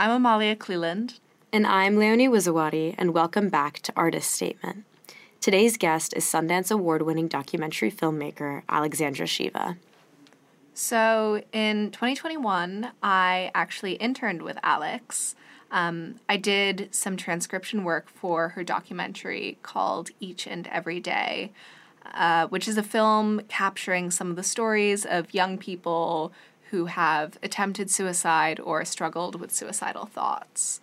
I'm Amalia Cleland. And I'm Leonie Wizawati, and welcome back to Artist Statement. Today's guest is Sundance Award winning documentary filmmaker Alexandra Shiva. So, in 2021, I actually interned with Alex. Um, I did some transcription work for her documentary called Each and Every Day, uh, which is a film capturing some of the stories of young people who have attempted suicide or struggled with suicidal thoughts.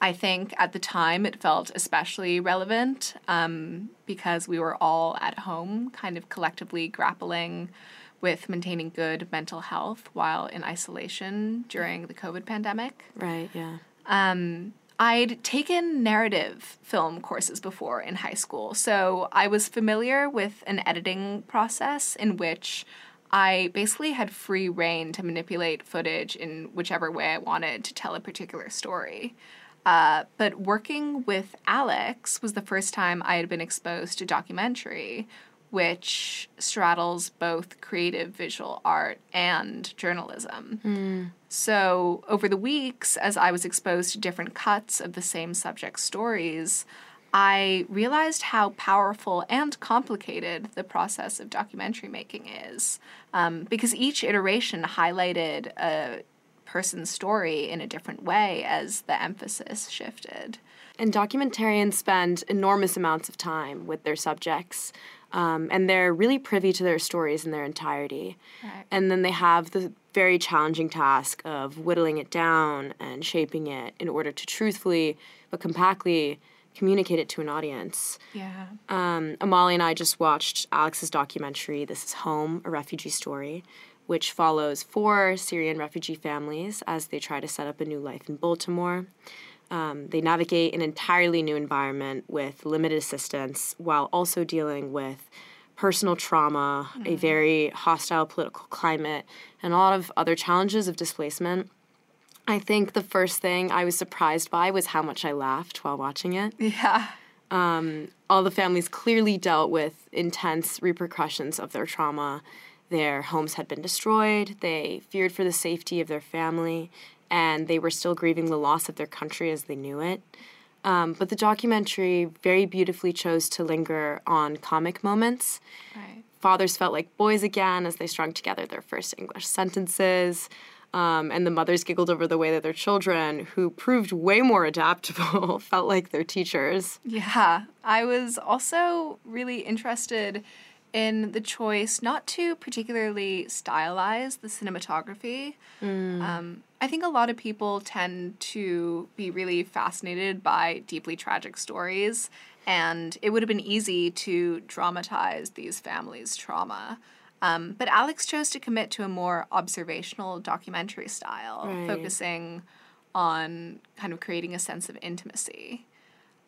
I think at the time it felt especially relevant um, because we were all at home, kind of collectively grappling with maintaining good mental health while in isolation during the COVID pandemic. Right, yeah. Um, I'd taken narrative film courses before in high school, so I was familiar with an editing process in which I basically had free reign to manipulate footage in whichever way I wanted to tell a particular story. Uh, but working with Alex was the first time I had been exposed to documentary, which straddles both creative visual art and journalism. Mm. So, over the weeks, as I was exposed to different cuts of the same subject stories, I realized how powerful and complicated the process of documentary making is. Um, because each iteration highlighted a person's story in a different way as the emphasis shifted. And documentarians spend enormous amounts of time with their subjects. Um, and they're really privy to their stories in their entirety. Right. And then they have the very challenging task of whittling it down and shaping it in order to truthfully but compactly communicate it to an audience. Yeah. Um, Amalia and I just watched Alex's documentary, This is Home, a Refugee Story, which follows four Syrian refugee families as they try to set up a new life in Baltimore. Um, they navigate an entirely new environment with limited assistance while also dealing with personal trauma, mm-hmm. a very hostile political climate, and a lot of other challenges of displacement. I think the first thing I was surprised by was how much I laughed while watching it. Yeah. Um, all the families clearly dealt with intense repercussions of their trauma. Their homes had been destroyed, they feared for the safety of their family, and they were still grieving the loss of their country as they knew it. Um, but the documentary very beautifully chose to linger on comic moments. Right. Fathers felt like boys again as they strung together their first English sentences. Um, and the mothers giggled over the way that their children, who proved way more adaptable, felt like their teachers. Yeah, I was also really interested in the choice not to particularly stylize the cinematography. Mm. Um, I think a lot of people tend to be really fascinated by deeply tragic stories, and it would have been easy to dramatize these families' trauma. Um, but Alex chose to commit to a more observational documentary style, right. focusing on kind of creating a sense of intimacy.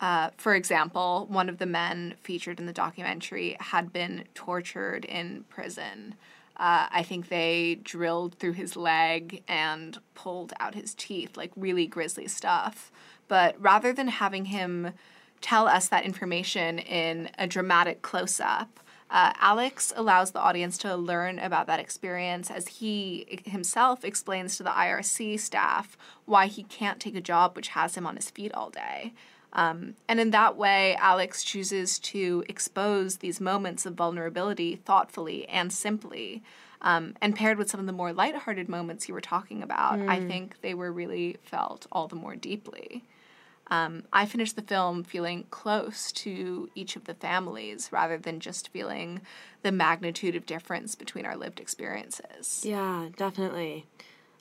Uh, for example, one of the men featured in the documentary had been tortured in prison. Uh, I think they drilled through his leg and pulled out his teeth, like really grisly stuff. But rather than having him tell us that information in a dramatic close up, uh, Alex allows the audience to learn about that experience as he himself explains to the IRC staff why he can't take a job which has him on his feet all day. Um, and in that way, Alex chooses to expose these moments of vulnerability thoughtfully and simply. Um, and paired with some of the more lighthearted moments you were talking about, mm. I think they were really felt all the more deeply. Um, I finished the film feeling close to each of the families rather than just feeling the magnitude of difference between our lived experiences. Yeah, definitely.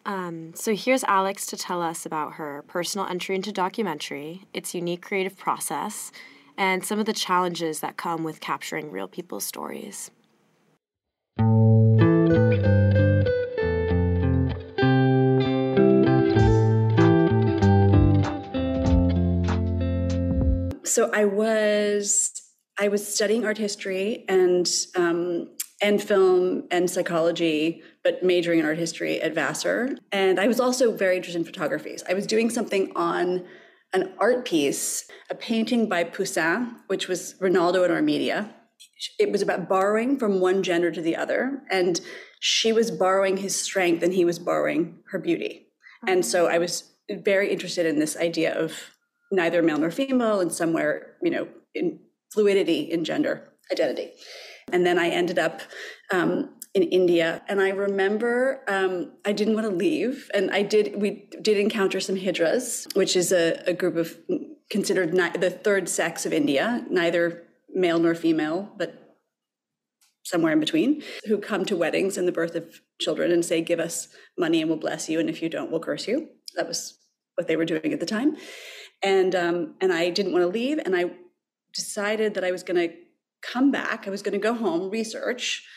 Um, so here's Alex to tell us about her personal entry into documentary, its unique creative process, and some of the challenges that come with capturing real people's stories. So I was I was studying art history and um, and film and psychology, but majoring in art history at Vassar. And I was also very interested in photography. I was doing something on an art piece, a painting by Poussin, which was Rinaldo and Armida. It was about borrowing from one gender to the other. And she was borrowing his strength and he was borrowing her beauty. And so I was very interested in this idea of neither male nor female and somewhere, you know, in fluidity in gender identity. And then I ended up um, in India. And I remember um, I didn't want to leave. And I did, we did encounter some Hijras, which is a, a group of considered ni- the third sex of India, neither male nor female, but somewhere in between, who come to weddings and the birth of children and say, Give us money and we'll bless you. And if you don't, we'll curse you. That was what they were doing at the time. And, um, and I didn't want to leave. And I decided that I was going to come back. I was going to go home, research,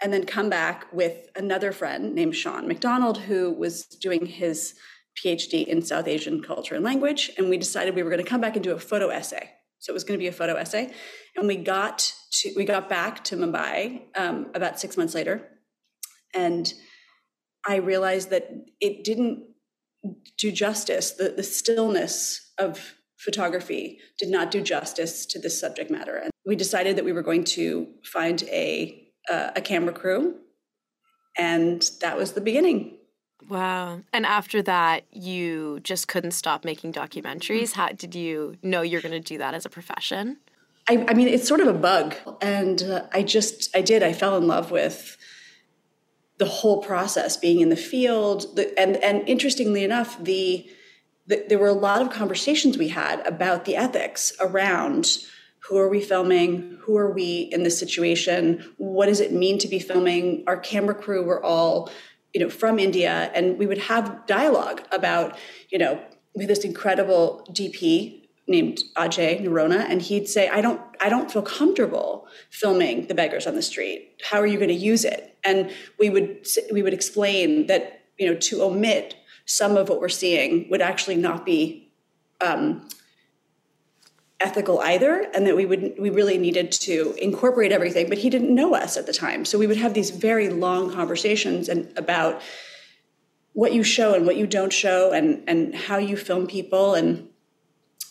and then come back with another friend named Sean McDonald, who was doing his PhD in South Asian culture and language. And we decided we were going to come back and do a photo essay. So it was going to be a photo essay. And we got to, we got back to Mumbai um, about six months later. And I realized that it didn't do justice, the, the stillness of photography did not do justice to this subject matter. And we decided that we were going to find a uh, a camera crew, and that was the beginning. Wow. And after that, you just couldn't stop making documentaries. How did you know you're going to do that as a profession? I, I mean, it's sort of a bug. And uh, I just, I did, I fell in love with the whole process, being in the field. The, and, and interestingly enough, the, the, there were a lot of conversations we had about the ethics around who are we filming who are we in this situation what does it mean to be filming? Our camera crew were all you know from india and we would have dialogue about you know this incredible dp named ajay narona and he'd say i don't i don't feel comfortable filming the beggars on the street. How are you going to use it? And we would we would explain that you know to omit some of what we're seeing would actually not be um, ethical either and that we would we really needed to incorporate everything but he didn't know us at the time. So we would have these very long conversations and about what you show and what you don't show and and how you film people and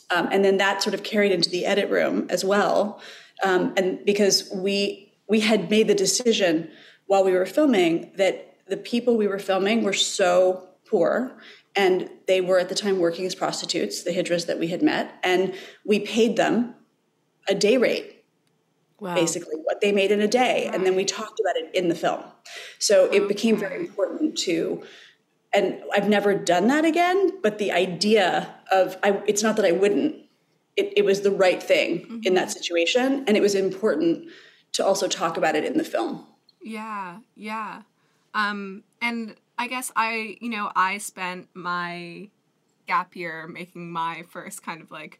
um, and then that sort of carried into the edit room as well. Um, and because we we had made the decision while we were filming that the people we were filming were so poor and they were at the time working as prostitutes, the hijras that we had met, and we paid them a day rate, wow. basically what they made in a day, right. and then we talked about it in the film. So it became very important to, and I've never done that again. But the idea of I, it's not that I wouldn't; it, it was the right thing mm-hmm. in that situation, and it was important to also talk about it in the film. Yeah, yeah, um, and I guess I, you know, I spent my gap year making my first kind of like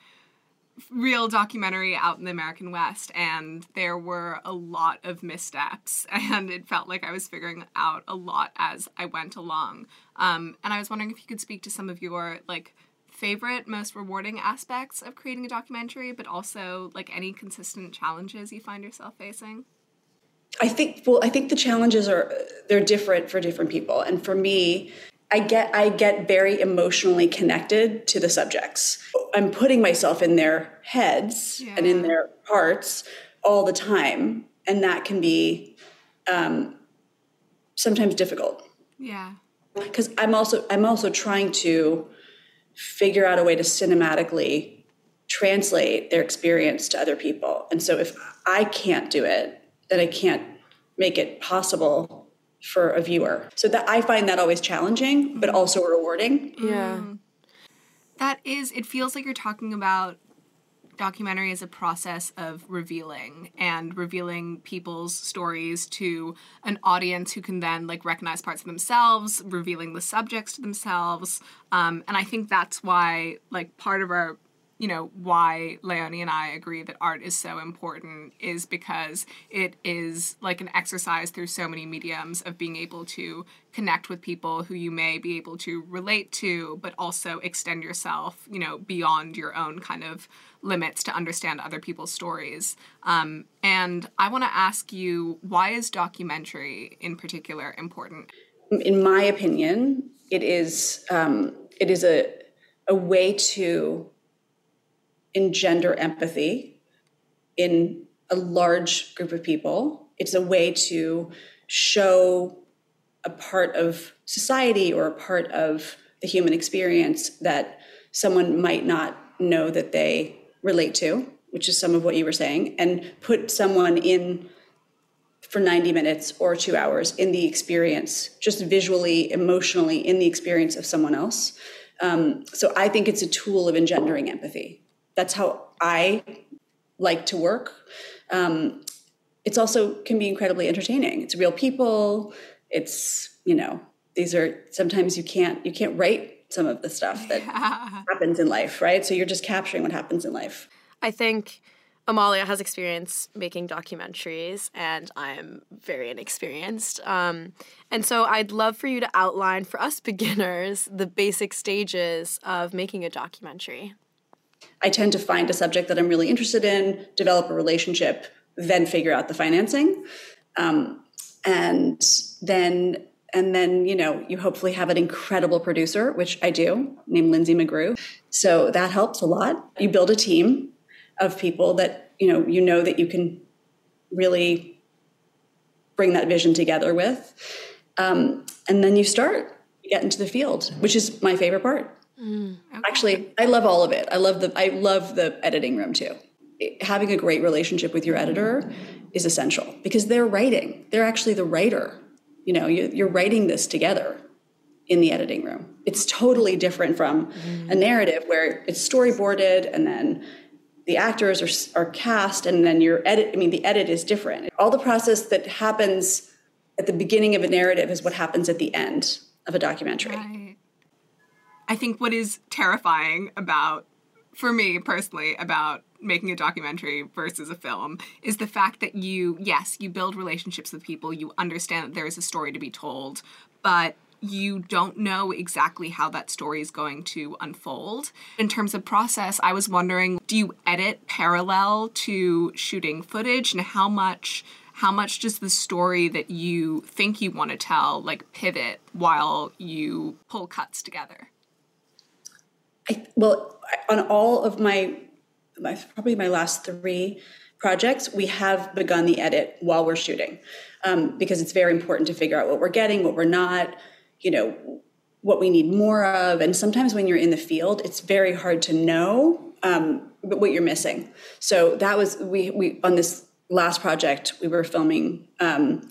real documentary out in the American West, and there were a lot of missteps, and it felt like I was figuring out a lot as I went along. Um, and I was wondering if you could speak to some of your like favorite, most rewarding aspects of creating a documentary, but also like any consistent challenges you find yourself facing. I think well, I think the challenges are they're different for different people, and for me, I get I get very emotionally connected to the subjects. I'm putting myself in their heads yeah. and in their hearts all the time, and that can be um, sometimes difficult. Yeah, because I'm also I'm also trying to figure out a way to cinematically translate their experience to other people, and so if I can't do it that I can't make it possible for a viewer. So that I find that always challenging, but also rewarding. Yeah. Mm. That is, it feels like you're talking about documentary as a process of revealing and revealing people's stories to an audience who can then like recognize parts of themselves revealing the subjects to themselves um, and i think that's why like part of our you know why Leonie and I agree that art is so important is because it is like an exercise through so many mediums of being able to connect with people who you may be able to relate to but also extend yourself you know beyond your own kind of limits to understand other people's stories. Um, and I want to ask you why is documentary in particular important? In my opinion it is um, it is a a way to engender empathy in a large group of people. It's a way to show a part of society or a part of the human experience that someone might not know that they relate to, which is some of what you were saying, and put someone in for 90 minutes or two hours in the experience, just visually, emotionally, in the experience of someone else. Um, so I think it's a tool of engendering empathy. That's how I like to work. Um, it's also can be incredibly entertaining. It's real people. It's you know these are sometimes you can't you can't write some of the stuff that happens in life, right? So you're just capturing what happens in life. I think Amalia has experience making documentaries, and I'm very inexperienced. Um, and so I'd love for you to outline for us beginners the basic stages of making a documentary. I tend to find a subject that I'm really interested in, develop a relationship, then figure out the financing. Um, and then and then you know you hopefully have an incredible producer which i do named lindsay mcgrew. So that helps a lot. You build a team of people that you know you know that you can really bring that vision together with. Um, and then you start you get into the field which is my favorite part mm, okay. actually i love all of it. I love the i love the editing room too. Having a great relationship with your editor is essential because they're writing. They're actually the writer. You know you're writing this together in the editing room. It's totally different from mm. a narrative where it's storyboarded and then the actors are, are cast and then your edit i mean the edit is different. All the process that happens at the beginning of a narrative is what happens at the end of a documentary. Right. I think what is terrifying about for me personally about making a documentary versus a film is the fact that you yes you build relationships with people you understand that there is a story to be told but you don't know exactly how that story is going to unfold. In terms of process, I was wondering do you edit parallel to shooting footage and how much how much does the story that you think you want to tell like pivot while you pull cuts together? I, well, on all of my, my probably my last three projects, we have begun the edit while we're shooting um, because it's very important to figure out what we're getting, what we're not you know what we need more of. And sometimes when you're in the field it's very hard to know um, what you're missing. So that was we we on this last project we were filming um,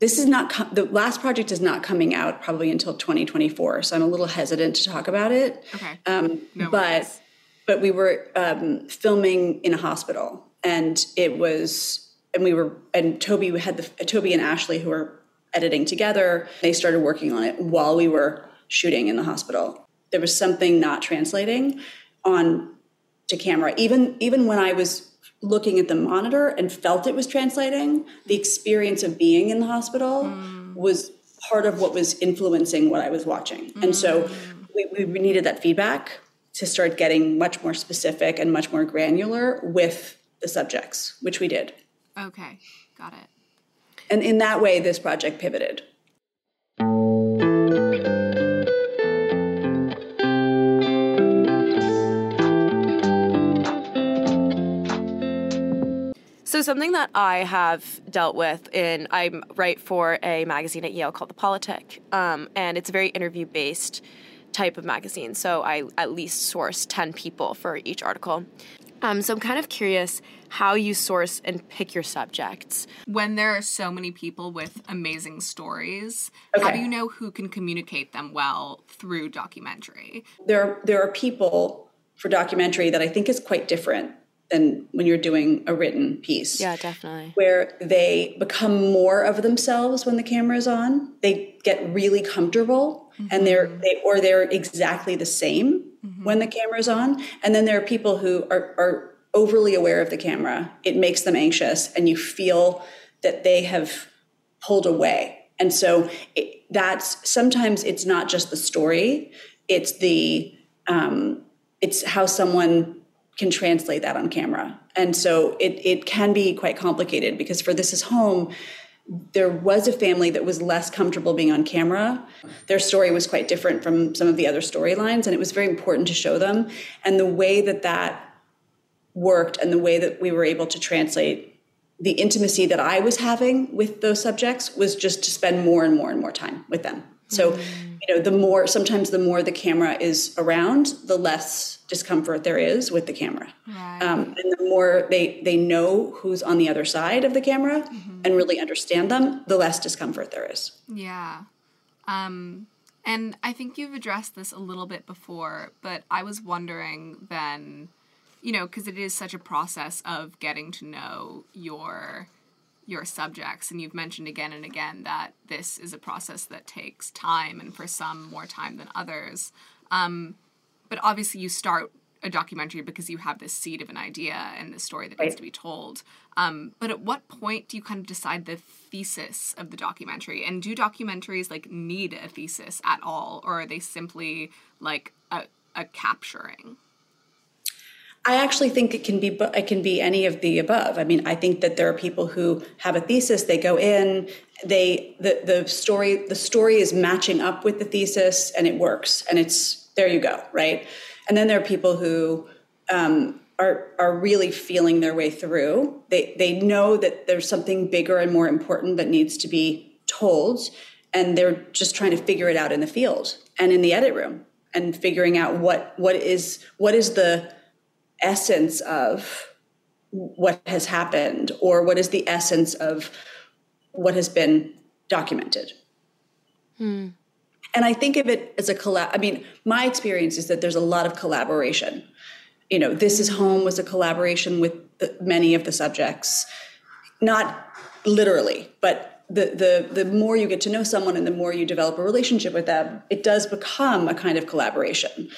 this is not com- the last project is not coming out probably until 2024 so i'm a little hesitant to talk about it okay um, no but worries. but we were um, filming in a hospital and it was and we were and toby had the toby and ashley who are editing together. They started working on it while we were shooting in the hospital. There was something not translating on to camera. Even even when I was looking at the monitor and felt it was translating, the experience of being in the hospital mm. was part of what was influencing what I was watching. Mm. And so mm. we, we needed that feedback to start getting much more specific and much more granular with the subjects, which we did. Okay, got it. And in that way, this project pivoted. So something that I have dealt with in I write for a magazine at Yale called The Politic, um, and it's a very interview based type of magazine. So I at least source ten people for each article. Um, so I'm kind of curious how you source and pick your subjects. When there are so many people with amazing stories, okay. how do you know who can communicate them well through documentary? There, there are people for documentary that I think is quite different than when you're doing a written piece. Yeah, definitely. Where they become more of themselves when the camera is on. They get really comfortable mm-hmm. and they're they or they're exactly the same mm-hmm. when the camera's on. And then there are people who are, are overly aware of the camera. It makes them anxious, and you feel that they have pulled away. And so it, that's sometimes it's not just the story; it's the um, it's how someone can translate that on camera. And so it it can be quite complicated because for this is home there was a family that was less comfortable being on camera. Their story was quite different from some of the other storylines, and it was very important to show them. And the way that that worked and the way that we were able to translate the intimacy that I was having with those subjects was just to spend more and more and more time with them. So, you know, the more sometimes the more the camera is around, the less discomfort there is with the camera, right. um, and the more they they know who's on the other side of the camera mm-hmm. and really understand them, the less discomfort there is. Yeah. Um, and I think you've addressed this a little bit before, but I was wondering then, you know, because it is such a process of getting to know your your subjects and you've mentioned again and again that this is a process that takes time and for some more time than others um, but obviously you start a documentary because you have this seed of an idea and the story that right. needs to be told. Um, but at what point do you kind of decide the thesis of the documentary? And do documentaries like need a thesis at all, or are they simply like a, a capturing? I actually think it can be it can be any of the above. I mean, I think that there are people who have a thesis, they go in, they the the story the story is matching up with the thesis and it works and it's there you go, right? And then there are people who um, are are really feeling their way through. They they know that there's something bigger and more important that needs to be told, and they're just trying to figure it out in the field and in the edit room and figuring out what what is what is the essence of what has happened or what is the essence of what has been documented. Hmm. And I think of it as a collab. I mean, my experience is that there's a lot of collaboration. You know, This Is Home was a collaboration with the, many of the subjects, not literally, but the, the, the more you get to know someone and the more you develop a relationship with them, it does become a kind of collaboration.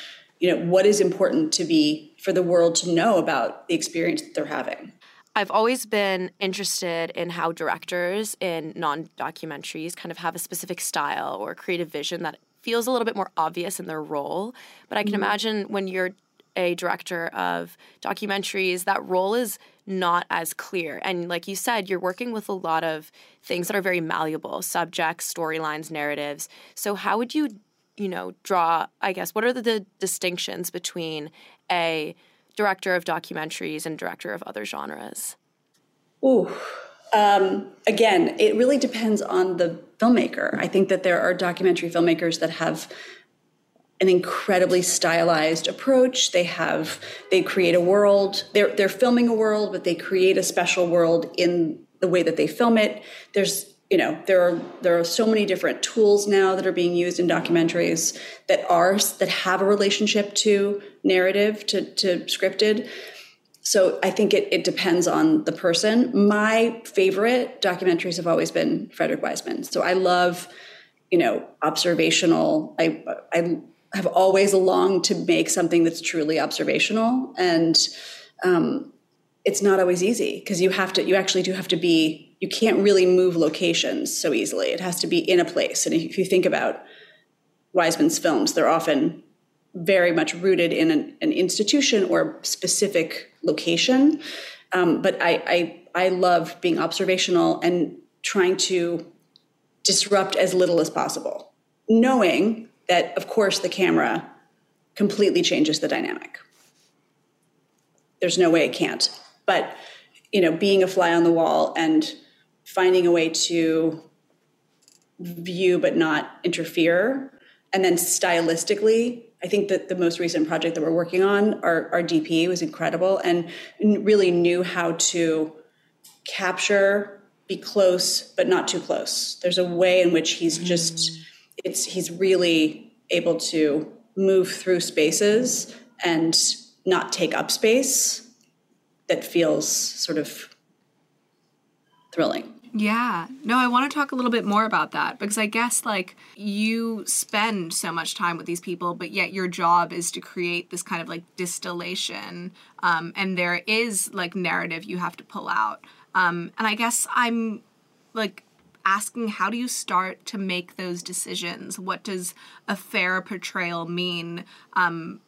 You know, what is important to be for the world to know about the experience that they're having? I've always been interested in how directors in non documentaries kind of have a specific style or creative vision that feels a little bit more obvious in their role. But I can mm-hmm. imagine when you're a director of documentaries, that role is not as clear. And like you said, you're working with a lot of things that are very malleable subjects, storylines, narratives. So, how would you, you know, draw, I guess, what are the, the distinctions between a director of documentaries and director of other genres? Ooh, um, again, it really depends on the filmmaker. I think that there are documentary filmmakers that have an incredibly stylized approach. They have they create a world. They're they're filming a world, but they create a special world in the way that they film it. There's you know there are there are so many different tools now that are being used in documentaries that are that have a relationship to narrative to, to scripted. So i think it, it depends on the person. My favorite documentaries have always been frederick wiseman. So i love you know observational. I i have always longed to make something that's truly observational. And um, it's not always easy because you have to you actually do have to be you can't really move locations so easily. It has to be in a place. And if you think about Wiseman's films, they're often very much rooted in an, an institution or specific location. Um, but I, I, I love being observational and trying to disrupt as little as possible, knowing that, of course, the camera completely changes the dynamic. There's no way it can't. But you know, being a fly on the wall and finding a way to view but not interfere. And then stylistically, I think that the most recent project that we're working on, our, our DP was incredible and really knew how to capture, be close, but not too close. There's a way in which he's mm-hmm. just, it's, he's really able to move through spaces and not take up space that feels sort of thrilling. Yeah. No, I want to talk a little bit more about that because I guess like you spend so much time with these people, but yet your job is to create this kind of like distillation. Um, and there is like narrative you have to pull out. Um, and I guess I'm like asking how do you start to make those decisions? What does a fair portrayal mean? Um,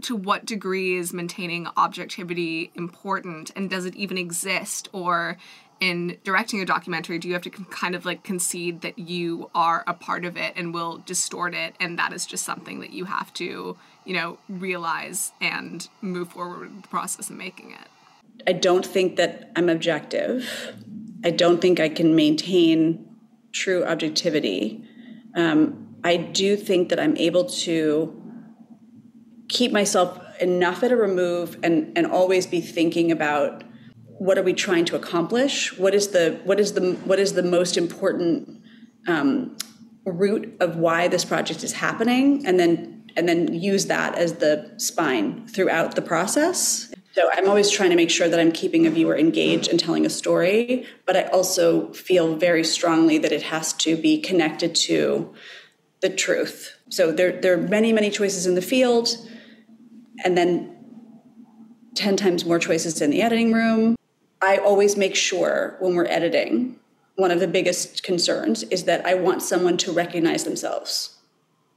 to what degree is maintaining objectivity important and does it even exist or in directing a documentary do you have to kind of like concede that you are a part of it and will distort it and that is just something that you have to you know realize and move forward with the process of making it? I don't think that i'm objective. I don't think i can maintain true objectivity. Um, I do think that I'm able to keep myself enough at a remove and, and always be thinking about what are we trying to accomplish? What is the what is the what is the most important um, root of why this project is happening, and then and then use that as the spine throughout the process. So I'm always trying to make sure that I'm keeping a viewer engaged and telling a story, but I also feel very strongly that it has to be connected to the truth. So there, there are many, many choices in the field, and then 10 times more choices in the editing room. I always make sure when we're editing, one of the biggest concerns is that I want someone to recognize themselves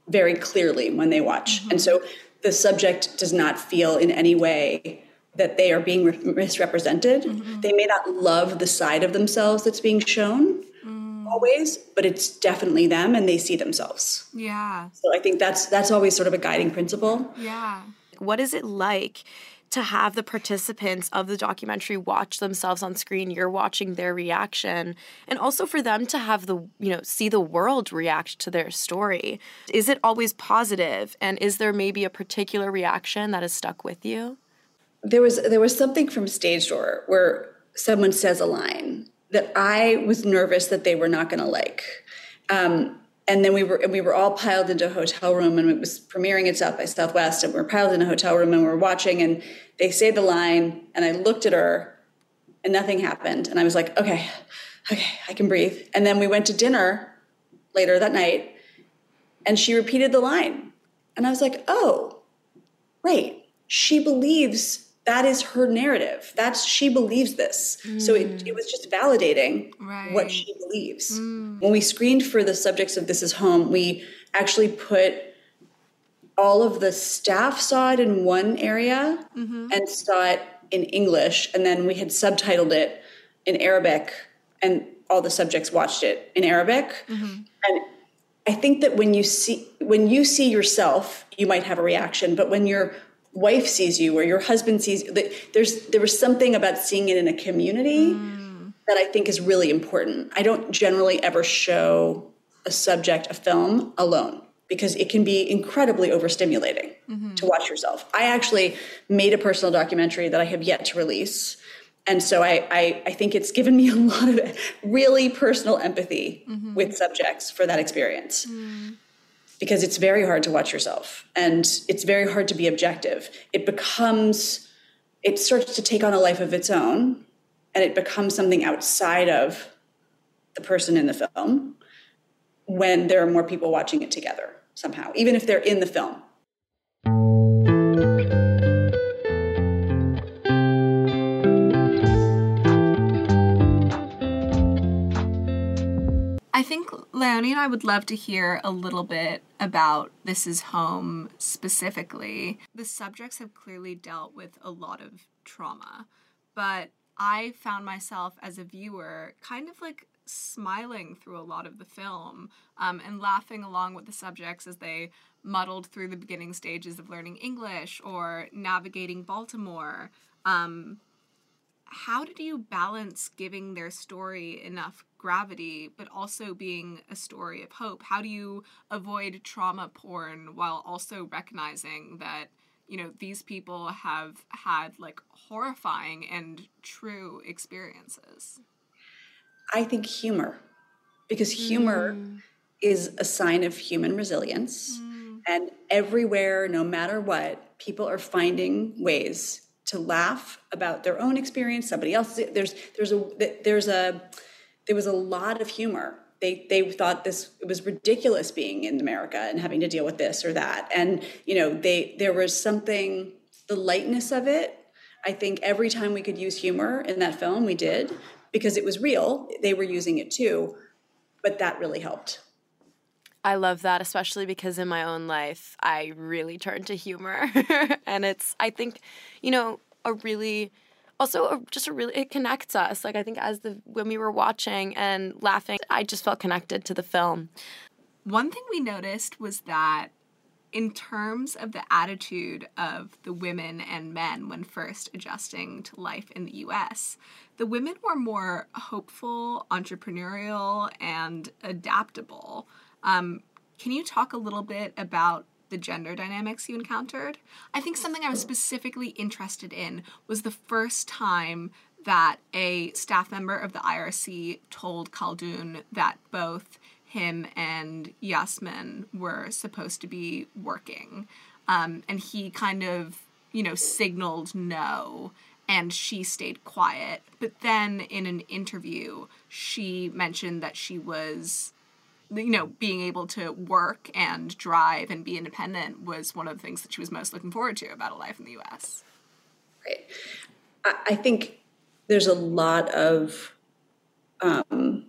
very clearly when they watch. Mm-hmm. And so the subject does not feel in any way that they are being re- misrepresented. Mm-hmm. They may not love the side of themselves that's being shown mm. always, but it's definitely them and they see themselves. Yeah. So I think that's that's always sort of a guiding principle. Yeah. What is it like to have the participants of the documentary watch themselves on screen you're watching their reaction. And also for them to have the you know see the world react to their story. Is it always positive? And is there maybe a particular reaction that has stuck with you? There was there was something from stage door where someone says a line that i was nervous that they were not going to like. Um, and then we were we were all piled into a hotel room and it was premiering South by Southwest and we are piled in a hotel room and we are watching and they say the line and I looked at her and nothing happened. And I was like okay okay I can breathe. And then we went to dinner later that night and she repeated the line. And I was like oh right. She believes that is her narrative. That's she believes this. Mm. So it, mm. it was just validating right. what she believes. Mm. When we screened for the subjects of This Is Home, we actually put all of the staff saw it in one area mm-hmm. and saw it in English, and then we had subtitled it in Arabic, and all the subjects watched it in Arabic. Mm-hmm. And I think that when you see when you see yourself, you might have a reaction, but when you're wife sees you or your husband sees you. There's there was something about seeing it in a community mm. that I think is really important. I don't generally ever show a subject, a film alone because it can be incredibly overstimulating mm-hmm. to watch yourself. I actually made a personal documentary that I have yet to release. And so I, I, I think it's given me a lot of really personal empathy mm-hmm. with subjects for that experience. Mm because it's very hard to watch yourself and it's very hard to be objective. It becomes, it starts to take on a life of its own and it becomes something outside of the person in the film when there are more people watching it together somehow, even if they're in the film. Leonie and I would love to hear a little bit about This Is Home specifically. The subjects have clearly dealt with a lot of trauma, but I found myself as a viewer kind of like smiling through a lot of the film um, and laughing along with the subjects as they muddled through the beginning stages of learning English or navigating Baltimore. Um, how did you balance giving their story enough gravity but also being a story of hope how do you avoid trauma porn while also recognizing that you know these people have had like horrifying and true experiences i think humor because humor mm. is a sign of human resilience mm. and everywhere no matter what people are finding ways to laugh about their own experience, somebody else's. There's there's a there's a there was a lot of humor. They they thought this it was ridiculous being in America and having to deal with this or that. And you know, they there was something the lightness of it. I think every time we could use humor in that film, we did because it was real. They were using it too, but that really helped. I love that, especially because in my own life, I really turn to humor. and it's, I think, you know, a really, also a, just a really, it connects us. Like, I think as the, when we were watching and laughing, I just felt connected to the film. One thing we noticed was that in terms of the attitude of the women and men when first adjusting to life in the US, the women were more hopeful, entrepreneurial, and adaptable. Um, can you talk a little bit about the gender dynamics you encountered? I think something I was specifically interested in was the first time that a staff member of the IRC told Khaldoun that both him and Yasmin were supposed to be working. Um, and he kind of, you know, signaled no, and she stayed quiet. But then in an interview, she mentioned that she was, you know, being able to work and drive and be independent was one of the things that she was most looking forward to about a life in the US. Right. I, think there's a lot of um,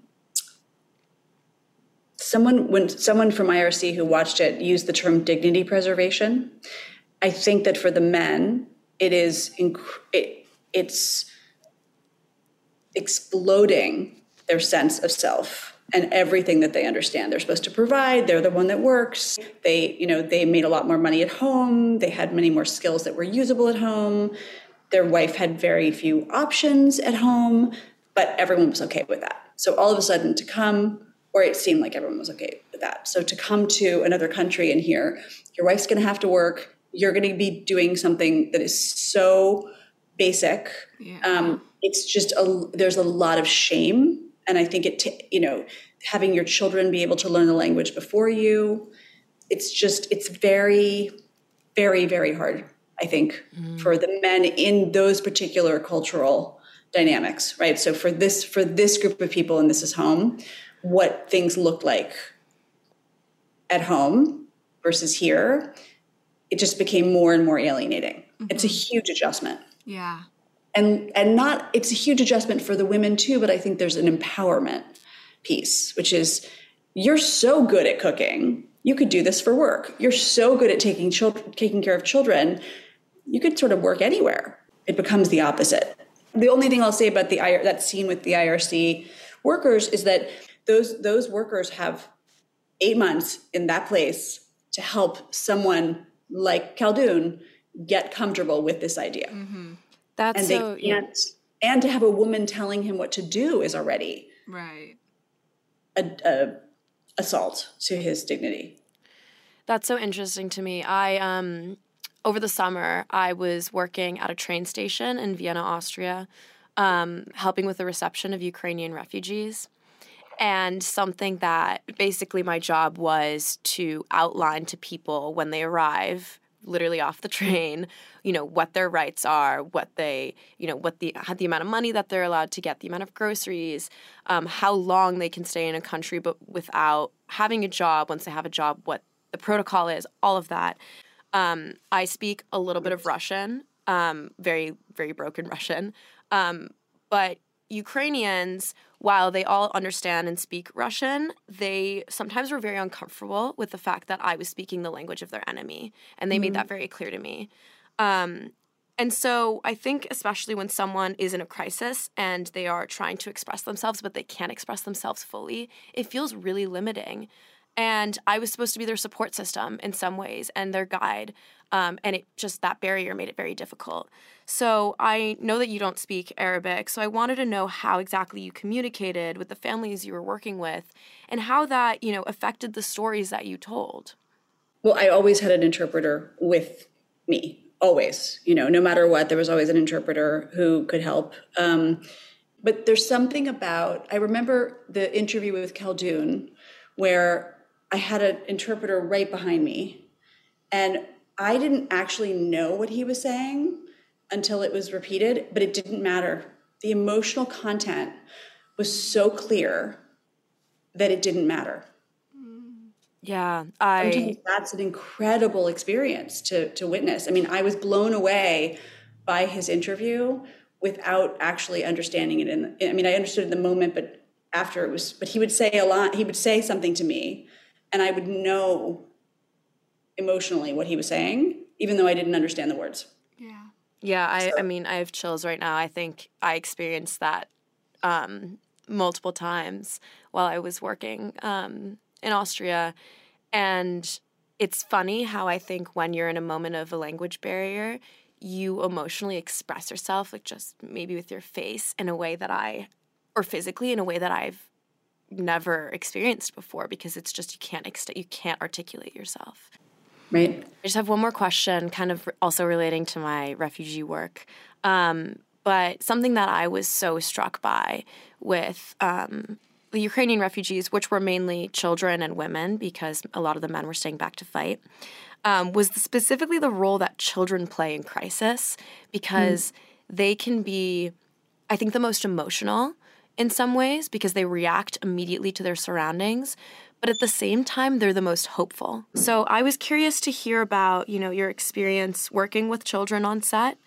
someone when someone from IRC who watched it used the term dignity preservation. I think that for the men, it is inc- it, it's exploding their sense of self and everything that they understand. They're supposed to provide they're the one that works. They you know they made a lot more money at home. They had many more skills that were usable at home. Their wife had very few options at home but everyone was okay with that. So all of a sudden to come or it seemed like everyone was okay with that. So to come to another country and hear your wife's going to have to work. You're going to be doing something that is so basic yeah. um, it's just a there's a lot of shame and i think it t- you know having your children be able to learn the language before you it's just it's very very very hard i think mm. for the men in those particular cultural dynamics right so for this for this group of people and this is home what things look like at home versus here it just became more and more alienating mm-hmm. it's a huge adjustment yeah and and not it's a huge adjustment for the women too but i think there's an empowerment piece which is you're so good at cooking. You could do this for work. You're so good at taking children taking care of children. You could sort of work anywhere. It becomes the opposite. The only thing i'll say about the that scene with the irc workers is that those those workers have eight months in that place to help someone like Khaldoun get comfortable with this idea. Mm-hmm. That's and so, they can't, yeah. and to have a woman telling him what to do is already right a, a assault to his dignity. That's so interesting to me. I um over the summer I was working at a train station in Vienna, Austria, um, helping with the reception of Ukrainian refugees. And something that basically my job was to outline to people when they arrive literally off the train, you know, what their rights are, what they, you know, what the the amount of money that they're allowed to get, the amount of groceries, um, how long they can stay in a country, but without having a job. Once they have a job, what the protocol is, all of that. Um, I speak a little bit of Russian, um, very very broken Russian, um, but Ukrainians while they all understand and speak Russian, they sometimes were very uncomfortable with the fact that I was speaking the language of their enemy. And they mm-hmm. made that very clear to me. Um, and so I think, especially when someone is in a crisis and they are trying to express themselves, but they can't express themselves fully, it feels really limiting. And I was supposed to be their support system in some ways and their guide. Um, and it just, that barrier made it very difficult. So I know that you don't speak Arabic, so I wanted to know how exactly you communicated with the families you were working with and how that, you know, affected the stories that you told. Well, I always had an interpreter with me, always. You know, no matter what, there was always an interpreter who could help. Um, but there's something about, I remember the interview with Khaldoun where I had an interpreter right behind me, and I didn't actually know what he was saying until it was repeated, but it didn't matter. The emotional content was so clear that it didn't matter. Yeah, I Sometimes that's an incredible experience to to witness. I mean, I was blown away by his interview without actually understanding it. And I mean, I understood in the moment, but after it was, but he would say a lot. He would say something to me, and I would know emotionally what he was saying, even though I didn't understand the words. Yeah, Yeah, I, so. I mean, I have chills right now. I think I experienced that um, multiple times while I was working um, in Austria. And it's funny how I think when you're in a moment of a language barrier, you emotionally express yourself, like just maybe with your face in a way that I, or physically in a way that I've never experienced before because it's just you can't ex- you can't articulate yourself. Right. I just have one more question, kind of also relating to my refugee work. Um, but something that I was so struck by with um, the Ukrainian refugees, which were mainly children and women, because a lot of the men were staying back to fight, um, was specifically the role that children play in crisis, because mm. they can be, I think, the most emotional in some ways because they react immediately to their surroundings but at the same time they're the most hopeful. So i was curious to hear about you know your experience working with children on set.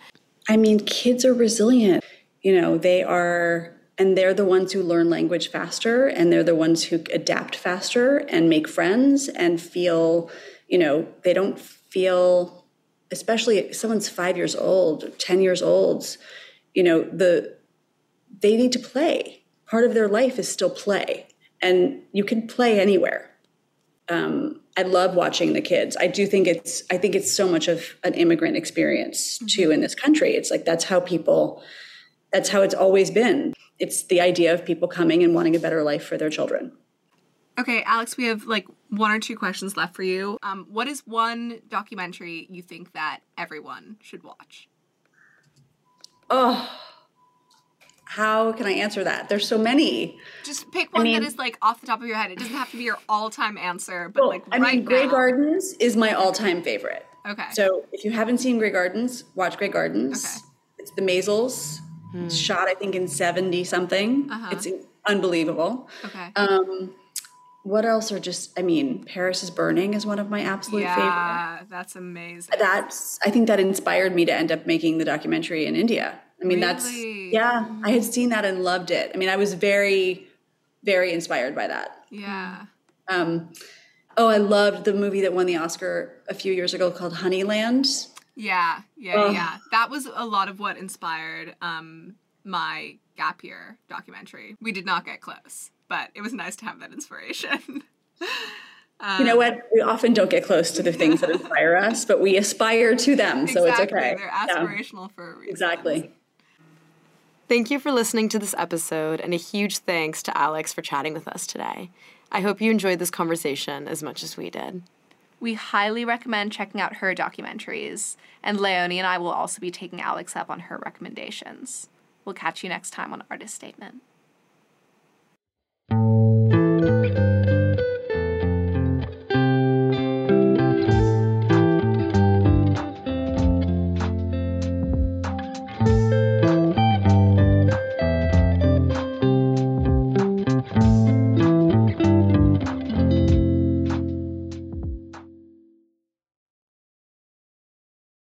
I mean kids are resilient. You know they are and they're the ones who learn language faster and they're the ones who adapt faster and make friends and feel you know they don't feel especially if someone's five years old 10 years old you know the they need to play. Part of their life is still play and you can play anywhere um, i love watching the kids i do think it's i think it's so much of an immigrant experience mm-hmm. too in this country it's like that's how people that's how it's always been it's the idea of people coming and wanting a better life for their children. Okay, Alex, we have like one or two questions left for you. Um, what is one documentary you think that everyone should watch? Oh, how can I answer that? There's so many. Just pick one I mean, that is like off the top of your head. It doesn't have to be your all-time answer, but well, like I right mean, Grey Gardens is my all-time favorite. Okay. So if you haven't seen Grey Gardens, watch Grey Gardens. Okay. It's the Maysles Hmm. Shot, I think, in 70 something. Uh-huh. It's unbelievable. Okay. Um, what else are just, I mean, Paris is Burning is one of my absolute yeah, favorite. Yeah, that's amazing. That's, I think that inspired me to end up making the documentary in India. I mean, really? that's, yeah, I had seen that and loved it. I mean, I was very, very inspired by that. Yeah. Um, oh, I loved the movie that won the Oscar a few years ago called Honeyland. Yeah, yeah, yeah. That was a lot of what inspired um, my gap year documentary. We did not get close, but it was nice to have that inspiration. um, you know what? We often don't get close to the things that inspire us, but we aspire to them, so it's okay. They're aspirational yeah. for a reason. Exactly. Thank you for listening to this episode, and a huge thanks to Alex for chatting with us today. I hope you enjoyed this conversation as much as we did. We highly recommend checking out her documentaries, and Leonie and I will also be taking Alex up on her recommendations. We'll catch you next time on Artist Statement.